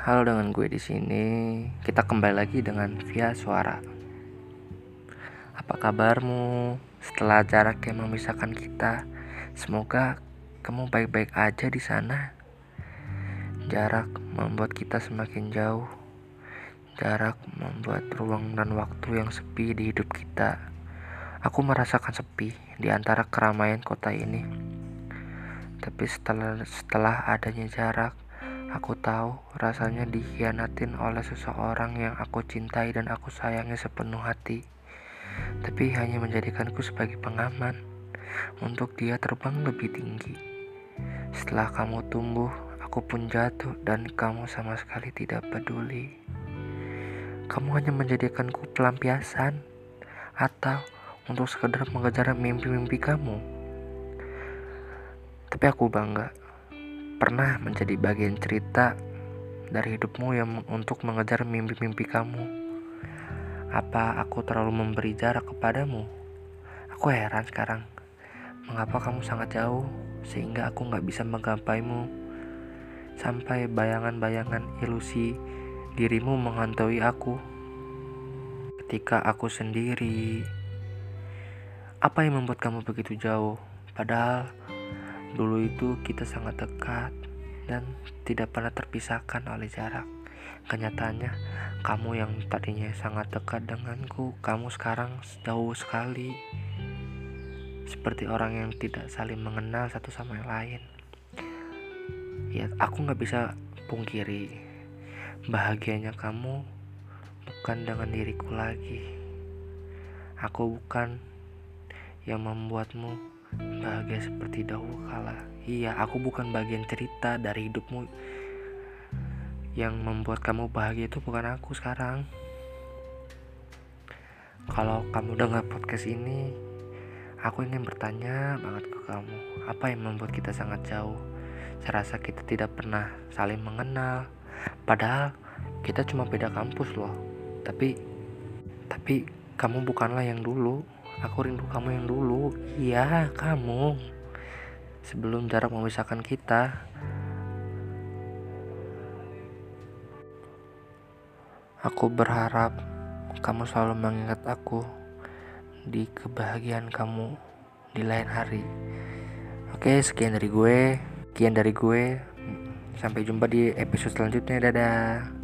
Halo dengan gue di sini. Kita kembali lagi dengan via suara. Apa kabarmu setelah jarak yang memisahkan kita? Semoga kamu baik-baik aja di sana. Jarak membuat kita semakin jauh. Jarak membuat ruang dan waktu yang sepi di hidup kita. Aku merasakan sepi di antara keramaian kota ini. Tapi setelah setelah adanya jarak, aku tahu rasanya dikhianatin oleh seseorang yang aku cintai dan aku sayangi sepenuh hati. Tapi hanya menjadikanku sebagai pengaman untuk dia terbang lebih tinggi. Setelah kamu tumbuh, aku pun jatuh dan kamu sama sekali tidak peduli. Kamu hanya menjadikanku pelampiasan atau untuk sekedar mengejar mimpi-mimpi kamu. Tapi aku bangga pernah menjadi bagian cerita dari hidupmu yang untuk mengejar mimpi-mimpi kamu. Apa aku terlalu memberi jarak kepadamu? Aku heran sekarang. Mengapa kamu sangat jauh sehingga aku nggak bisa menggapaimu? Sampai bayangan-bayangan ilusi dirimu menghantui aku. Ketika aku sendiri, apa yang membuat kamu begitu jauh? Padahal Dulu itu kita sangat dekat dan tidak pernah terpisahkan oleh jarak. Kenyataannya, kamu yang tadinya sangat dekat denganku, kamu sekarang jauh sekali. Seperti orang yang tidak saling mengenal satu sama yang lain. Ya, aku nggak bisa pungkiri bahagianya kamu bukan dengan diriku lagi. Aku bukan yang membuatmu bahagia seperti dahulu kala. Iya, aku bukan bagian cerita dari hidupmu yang membuat kamu bahagia itu bukan aku sekarang. Kalau kamu dengar podcast ini, aku ingin bertanya banget ke kamu, apa yang membuat kita sangat jauh? Saya rasa kita tidak pernah saling mengenal, padahal kita cuma beda kampus loh. Tapi, tapi kamu bukanlah yang dulu. Aku rindu kamu yang dulu. Iya, kamu. Sebelum jarak memisahkan kita. Aku berharap kamu selalu mengingat aku di kebahagiaan kamu di lain hari. Oke, sekian dari gue. Sekian dari gue. Sampai jumpa di episode selanjutnya. Dadah.